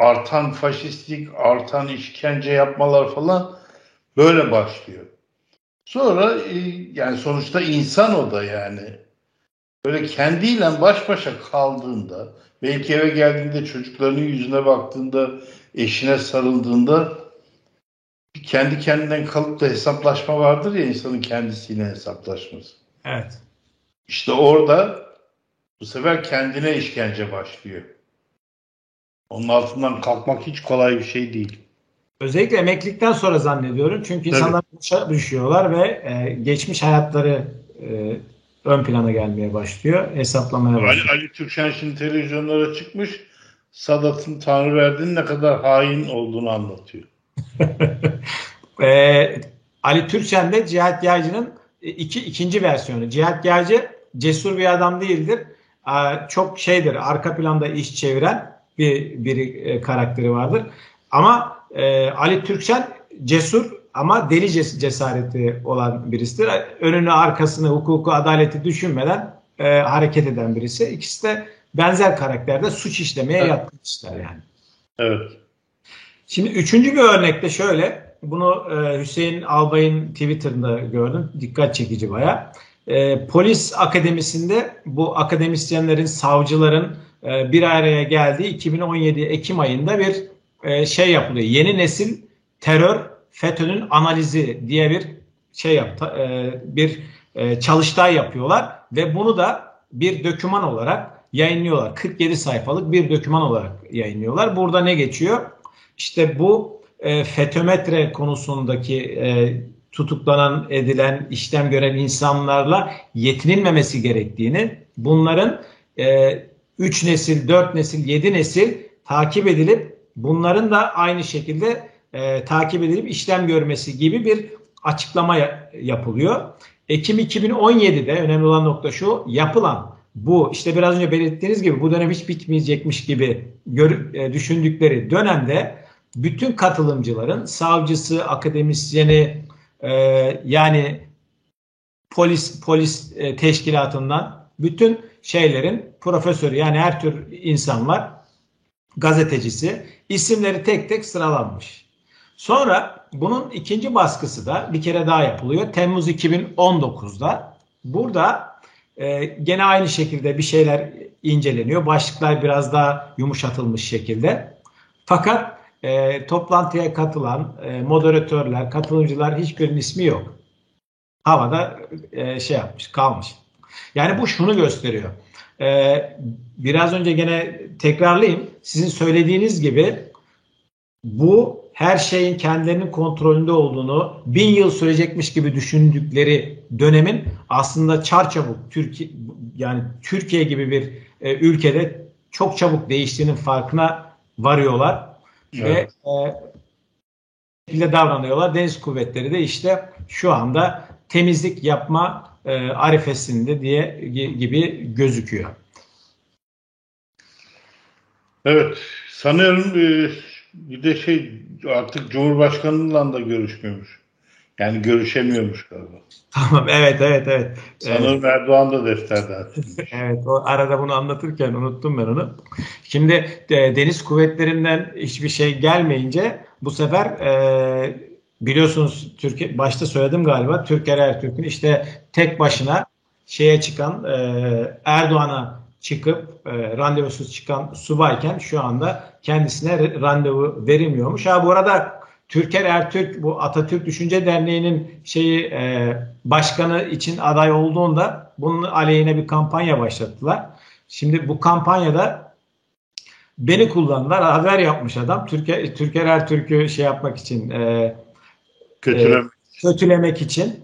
artan faşistlik, artan işkence yapmalar falan böyle başlıyor. Sonra e, yani sonuçta insan o da yani. Böyle kendiyle baş başa kaldığında, belki eve geldiğinde çocuklarının yüzüne baktığında, eşine sarıldığında kendi kendinden kalıp da hesaplaşma vardır ya insanın kendisiyle hesaplaşması. Evet. İşte orada bu sefer kendine işkence başlıyor. Onun altından kalkmak hiç kolay bir şey değil. Özellikle emeklilikten sonra zannediyorum. Çünkü insanlar boşa düşüyorlar ve e, geçmiş hayatları e, ön plana gelmeye başlıyor. Hesaplamaya Ali, başlıyor. Ali Türkşen şimdi televizyonlara çıkmış. Sadat'ın Tanrıverdi'nin ne kadar hain olduğunu anlatıyor. E, Ali Türkçen de Cihat Yaycı'nın iki, ikinci versiyonu. Cihat Yaycı cesur bir adam değildir. E, çok şeydir, arka planda iş çeviren bir, bir e, karakteri vardır. Ama e, Ali Türkçen cesur ama deli ces- cesareti olan birisidir. Önünü, arkasını, hukuku, adaleti düşünmeden e, hareket eden birisi. İkisi de benzer karakterde suç işlemeye Evet. yatkın kişiler yani. Evet. Şimdi üçüncü bir örnekte şöyle. Bunu e, Hüseyin Albay'ın Twitter'ında gördüm. Dikkat çekici baya. e, polis akademisinde bu akademisyenlerin, savcıların e, bir araya geldiği 2017 Ekim ayında bir e, şey yapılıyor. Yeni nesil terör FETÖ'nün analizi diye bir şey yaptı, e, bir e, çalıştay yapıyorlar ve bunu da bir döküman olarak yayınlıyorlar. 47 sayfalık bir döküman olarak yayınlıyorlar. Burada ne geçiyor? İşte bu e, FETÖmetre konusundaki e, tutuklanan, edilen, işlem gören insanlarla yetinilmemesi gerektiğini, bunların 3 nesil, 4 nesil, 7 nesil takip edilip bunların da aynı şekilde e, takip edilip işlem görmesi gibi bir açıklama yapılıyor. Ekim 2017'de önemli olan nokta şu yapılan bu işte biraz önce belirttiğiniz gibi bu dönem hiç bitmeyecekmiş gibi gör, e, düşündükleri dönemde bütün katılımcıların savcısı, akademisyeni e, yani polis polis e, teşkilatından bütün şeylerin profesörü yani her tür insan var gazetecisi isimleri tek tek sıralanmış. Sonra bunun ikinci baskısı da bir kere daha yapılıyor. Temmuz 2019'da. Burada e, gene aynı şekilde bir şeyler inceleniyor. Başlıklar biraz daha yumuşatılmış şekilde. Fakat e, toplantıya katılan e, moderatörler, katılımcılar hiçbirinin ismi yok. Havada e, şey yapmış, kalmış. Yani bu şunu gösteriyor. E, biraz önce gene tekrarlayayım. Sizin söylediğiniz gibi bu her şeyin kendilerinin kontrolünde olduğunu bin yıl sürecekmiş gibi düşündükleri dönemin aslında çarçabuk Türkiye yani Türkiye gibi bir e, ülkede çok çabuk değiştiğinin farkına varıyorlar evet. ve e, davranıyorlar. Deniz kuvvetleri de işte şu anda temizlik yapma e, arifesinde diye gibi gözüküyor. Evet, sanıyorum e, bir de şey artık Cumhurbaşkanı'yla da görüşmüyormuş. Yani görüşemiyormuş galiba. Tamam evet evet evet. Sanırım evet. Erdoğan da defterde evet o arada bunu anlatırken unuttum ben onu. Şimdi e, deniz kuvvetlerinden hiçbir şey gelmeyince bu sefer e, biliyorsunuz Türkiye başta söyledim galiba Türker Ertürk'ün işte tek başına şeye çıkan e, Erdoğan'a çıkıp e, randevusuz çıkan subayken şu anda kendisine randevu verilmiyormuş. Ha bu arada Türker Ertürk bu Atatürk Düşünce Derneği'nin şeyi e, başkanı için aday olduğunda bunun aleyhine bir kampanya başlattılar. Şimdi bu kampanyada beni kullandılar. Haber yapmış adam. Türker, Türker Ertürk'ü şey yapmak için e, kötülemek. E, kötülemek için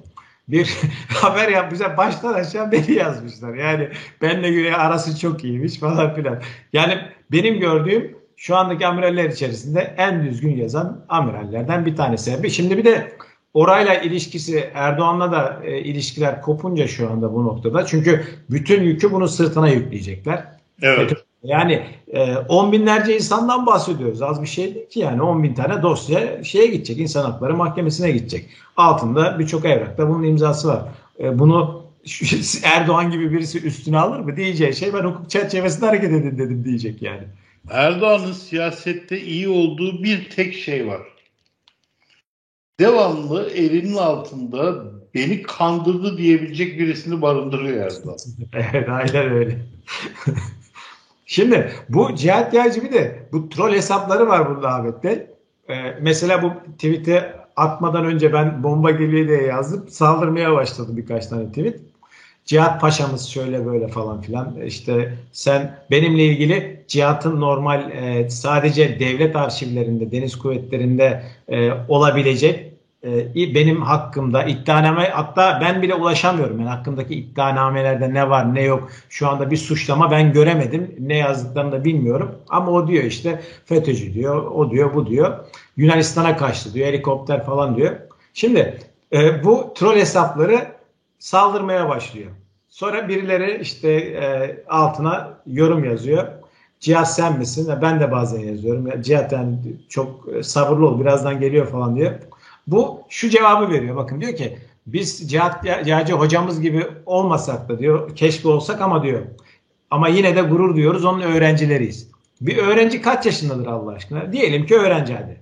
bir haber yapmışlar. Baştan aşağı beni yazmışlar. Yani benle göre arası çok iyiymiş falan filan. Yani benim gördüğüm şu andaki amiraller içerisinde en düzgün yazan amirallerden bir tanesi. Şimdi bir de orayla ilişkisi Erdoğan'la da e, ilişkiler kopunca şu anda bu noktada. Çünkü bütün yükü bunun sırtına yükleyecekler. Evet. Yani e, on binlerce insandan bahsediyoruz. Az bir şey değil ki yani on bin tane dosya şeye gidecek. insan hakları mahkemesine gidecek. Altında birçok evrakta bunun imzası var. E, bunu Erdoğan gibi birisi üstüne alır mı? Diyeceği şey ben hukuk çerçevesinde hareket edin dedim diyecek yani. Erdoğan'ın siyasette iyi olduğu bir tek şey var. Devamlı elinin altında beni kandırdı diyebilecek birisini barındırıyor Erdoğan. evet aynen öyle. Şimdi bu Cihat Yaycı de bu troll hesapları var burada Ahmet'te. Ee, mesela bu tweet'e atmadan önce ben bomba geliyor diye yazdım. Saldırmaya başladı birkaç tane tweet. Cihat Paşa'mız şöyle böyle falan filan. İşte sen benimle ilgili Cihat'ın normal e, sadece devlet arşivlerinde, deniz kuvvetlerinde e, olabilecek benim hakkımda iddianame hatta ben bile ulaşamıyorum. Yani hakkımdaki iddianamelerde ne var ne yok şu anda bir suçlama ben göremedim. Ne yazdıklarını da bilmiyorum. Ama o diyor işte FETÖ'cü diyor, o diyor, bu diyor. Yunanistan'a kaçtı diyor, helikopter falan diyor. Şimdi e, bu troll hesapları saldırmaya başlıyor. Sonra birileri işte e, altına yorum yazıyor. Cihat sen misin? Ben de bazen yazıyorum. Cihat yani çok sabırlı ol birazdan geliyor falan diyor. Bu şu cevabı veriyor. Bakın diyor ki biz Cihat Yağcı hocamız gibi olmasak da diyor keşke olsak ama diyor. Ama yine de gurur diyoruz onun öğrencileriyiz. Bir öğrenci kaç yaşındadır Allah aşkına? Diyelim ki öğrenci hadi.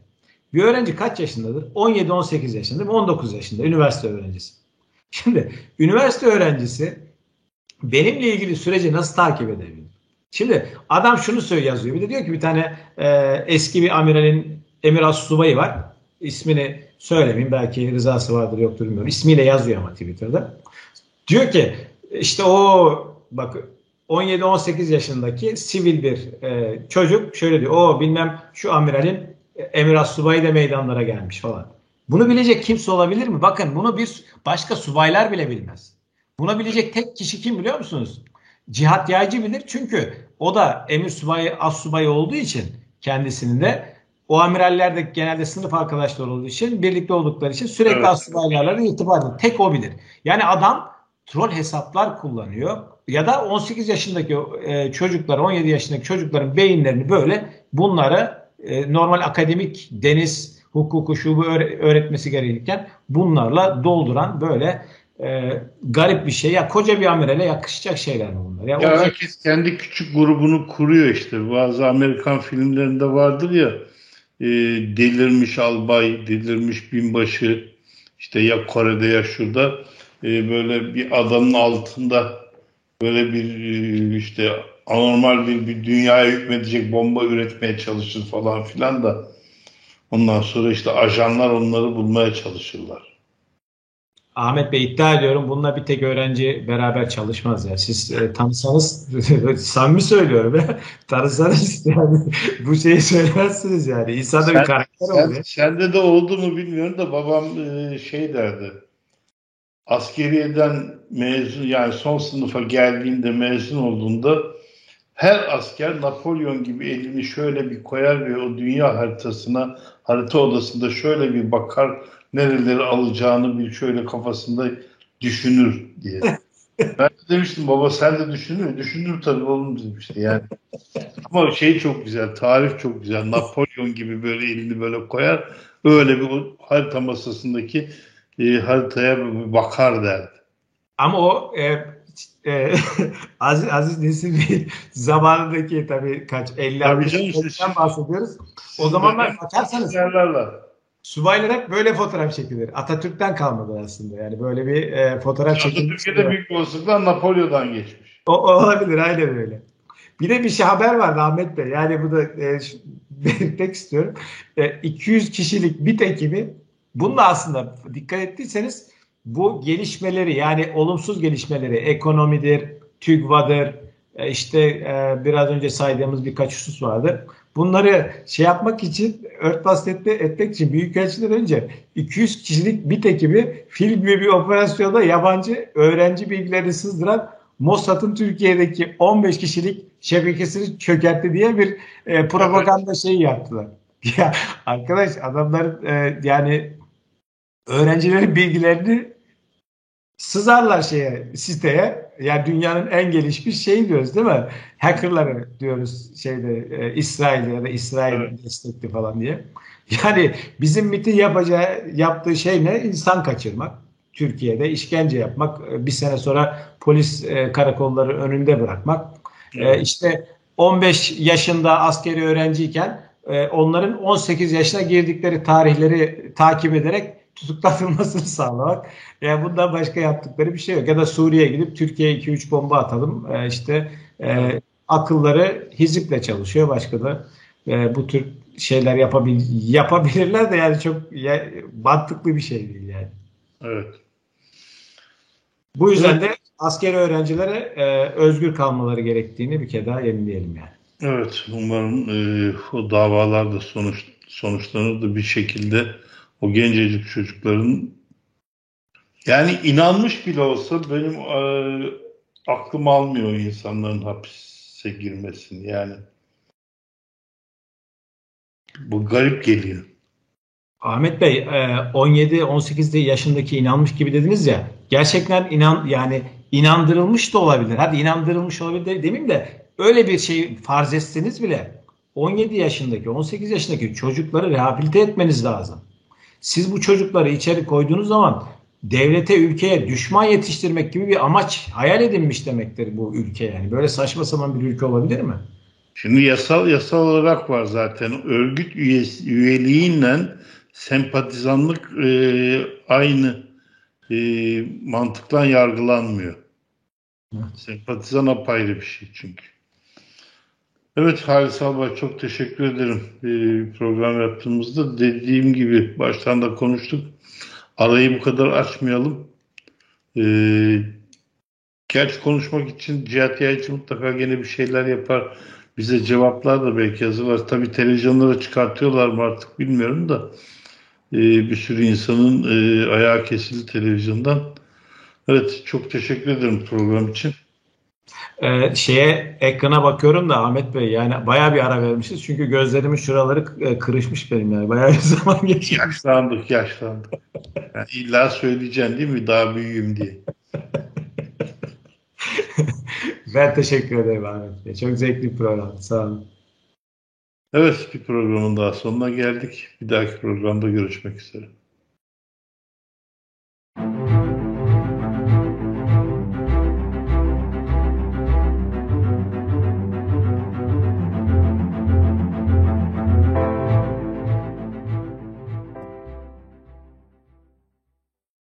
Bir öğrenci kaç yaşındadır? 17-18 yaşında, 19 yaşında, üniversite öğrencisi. Şimdi üniversite öğrencisi benimle ilgili süreci nasıl takip edebilir? Şimdi adam şunu söylüyor yazıyor. Bir de diyor ki bir tane e, eski bir amiralin emir subayı var. İsmini söylemeyeyim. Belki rızası vardır yoktur bilmiyorum. İsmiyle yazıyor ama Twitter'da. Diyor ki işte o bak 17-18 yaşındaki sivil bir e, çocuk şöyle diyor. O bilmem şu amiralin emir subayı da meydanlara gelmiş falan. Bunu bilecek kimse olabilir mi? Bakın bunu bir başka subaylar bile bilmez. Bunu bilecek tek kişi kim biliyor musunuz? Cihat Yaycı bilir. Çünkü o da emir subayı, as subayı olduğu için kendisinin de o amiraller de genelde sınıf arkadaşları olduğu için birlikte oldukları için sürekli evet. as subaylarla irtibat Tek o bilir. Yani adam troll hesaplar kullanıyor ya da 18 yaşındaki e, çocuklar 17 yaşındaki çocukların beyinlerini böyle bunları e, normal akademik deniz hukuku şubu öğretmesi gerekirken bunlarla dolduran böyle e, garip bir şey. Ya koca bir amirale yakışacak şeyler mi bunlar? Ya, ya herkes kendi küçük grubunu kuruyor işte. Bazı Amerikan filmlerinde vardır ya e, delirmiş albay, delirmiş binbaşı işte ya Kore'de ya şurada e, böyle bir adanın altında böyle bir e, işte anormal bir, bir dünyaya hükmedecek bomba üretmeye çalışır falan filan da ondan sonra işte ajanlar onları bulmaya çalışırlar. Ahmet Bey iddia ediyorum bununla bir tek öğrenci beraber çalışmaz ya. Siz e, tanısanız samimi söylüyorum ya. Tanısanız yani bu şeyi söylemezsiniz yani. İnsanda sen, bir karakter sen, oluyor. Sende de oldu mu bilmiyorum da babam e, şey derdi. Askeriyeden mezun yani son sınıfa geldiğinde mezun olduğunda her asker Napolyon gibi elini şöyle bir koyar ve o dünya haritasına harita odasında şöyle bir bakar nereleri alacağını bir şöyle kafasında düşünür diye. ben de demiştim baba sen de düşünür Düşünür tabii oğlum demişti yani. Ama şey çok güzel, tarif çok güzel. Napolyon gibi böyle elini böyle koyar. Öyle bir harita masasındaki e, haritaya bakar derdi. Ama o e, e, Aziz, Aziz Nesin zamanındaki tabii kaç 50 60'dan bahsediyoruz. O zamanlar bakarsanız Subaylar hep böyle fotoğraf çekilir. Atatürk'ten kalmadı aslında. Yani böyle bir e, fotoğraf çekilir. Atatürk'e de büyük olasılıkla Napolyon'dan geçmiş. O, o olabilir aynen öyle. Bir de bir şey haber vardı Ahmet Bey. Yani bu da e, belirtmek istiyorum. E, 200 kişilik bir ekibi bununla aslında dikkat ettiyseniz bu gelişmeleri yani olumsuz gelişmeleri ekonomidir, TÜGVA'dır, e, işte e, biraz önce saydığımız birkaç husus vardı. Bunları şey yapmak için örtbas etmek, etmek için büyükelçiden önce 200 kişilik bir ekibi film gibi bir operasyonda yabancı öğrenci bilgilerini sızdıran Mossad'ın Türkiye'deki 15 kişilik şebekesini çökertti diye bir e, propaganda şeyi yaptılar. Ya arkadaş adamlar e, yani öğrencilerin bilgilerini sızarlar şeye siteye. Yani dünyanın en gelişmiş şeyi diyoruz değil mi? Hackerları diyoruz şeyde e, İsrail'de ya da İsrail evet. destekli falan diye. Yani bizim MIT'in yapacağı yaptığı şey ne? İnsan kaçırmak. Türkiye'de işkence yapmak, e, bir sene sonra polis e, karakolları önünde bırakmak. E, evet. E, işte 15 yaşında askeri öğrenciyken e, onların 18 yaşına girdikleri tarihleri takip ederek tutuklatılmasını sağlamak. Yani bundan başka yaptıkları bir şey yok. Ya da Suriye'ye gidip Türkiye'ye 2-3 bomba atalım. E, işte e, akılları hiziple çalışıyor. Başka da e, bu tür şeyler yapabil yapabilirler de yani çok ya, mantıklı bir şey değil yani. Evet. Bu yüzden de askeri öğrencilere e, özgür kalmaları gerektiğini bir kere daha yenileyelim yani. Evet, umarım e, o davalar da sonuç, sonuçlanır da bir şekilde o gencecik çocukların yani inanmış bile olsa benim e, aklım almıyor insanların hapise girmesini yani. Bu garip geliyor. Ahmet Bey 17-18 e, yaşındaki inanmış gibi dediniz ya gerçekten inan yani inandırılmış da olabilir. Hadi inandırılmış olabilir demeyeyim de öyle bir şey farz etseniz bile 17 yaşındaki 18 yaşındaki çocukları rehabilite etmeniz lazım. Siz bu çocukları içeri koyduğunuz zaman devlete, ülkeye düşman yetiştirmek gibi bir amaç hayal edilmiş demektir bu ülke yani. Böyle saçma sapan bir ülke olabilir mi? Şimdi yasal yasal olarak var zaten. Örgüt üyesi, üyeliğiyle sempatizanlık e, aynı e, mantıktan yargılanmıyor. Evet. Sempatizan apayrı bir şey çünkü. Evet Halis Albay çok teşekkür ederim e, program yaptığımızda. Dediğim gibi baştan da konuştuk. Arayı bu kadar açmayalım. E, gerçi konuşmak için Cihat Yaycı mutlaka gene bir şeyler yapar. Bize cevaplar da belki hazırlar. Tabii televizyonlara çıkartıyorlar mı artık bilmiyorum da. E, bir sürü insanın e, ayağı kesildi televizyondan. Evet çok teşekkür ederim program için. Ee, şeye ekrana bakıyorum da Ahmet Bey yani bayağı bir ara vermişiz. Çünkü gözlerimin şuraları e, kırışmış benim yani. Bayağı bir zaman geçmiş. Yaşlandık, yaşlandık. Yani illa söyleyeceksin değil mi? Daha büyüğüm diye. Ben teşekkür ederim Ahmet Bey. Çok zevkli bir program. Sağ olun. Evet, bir programın daha sonuna geldik. Bir dahaki programda görüşmek üzere.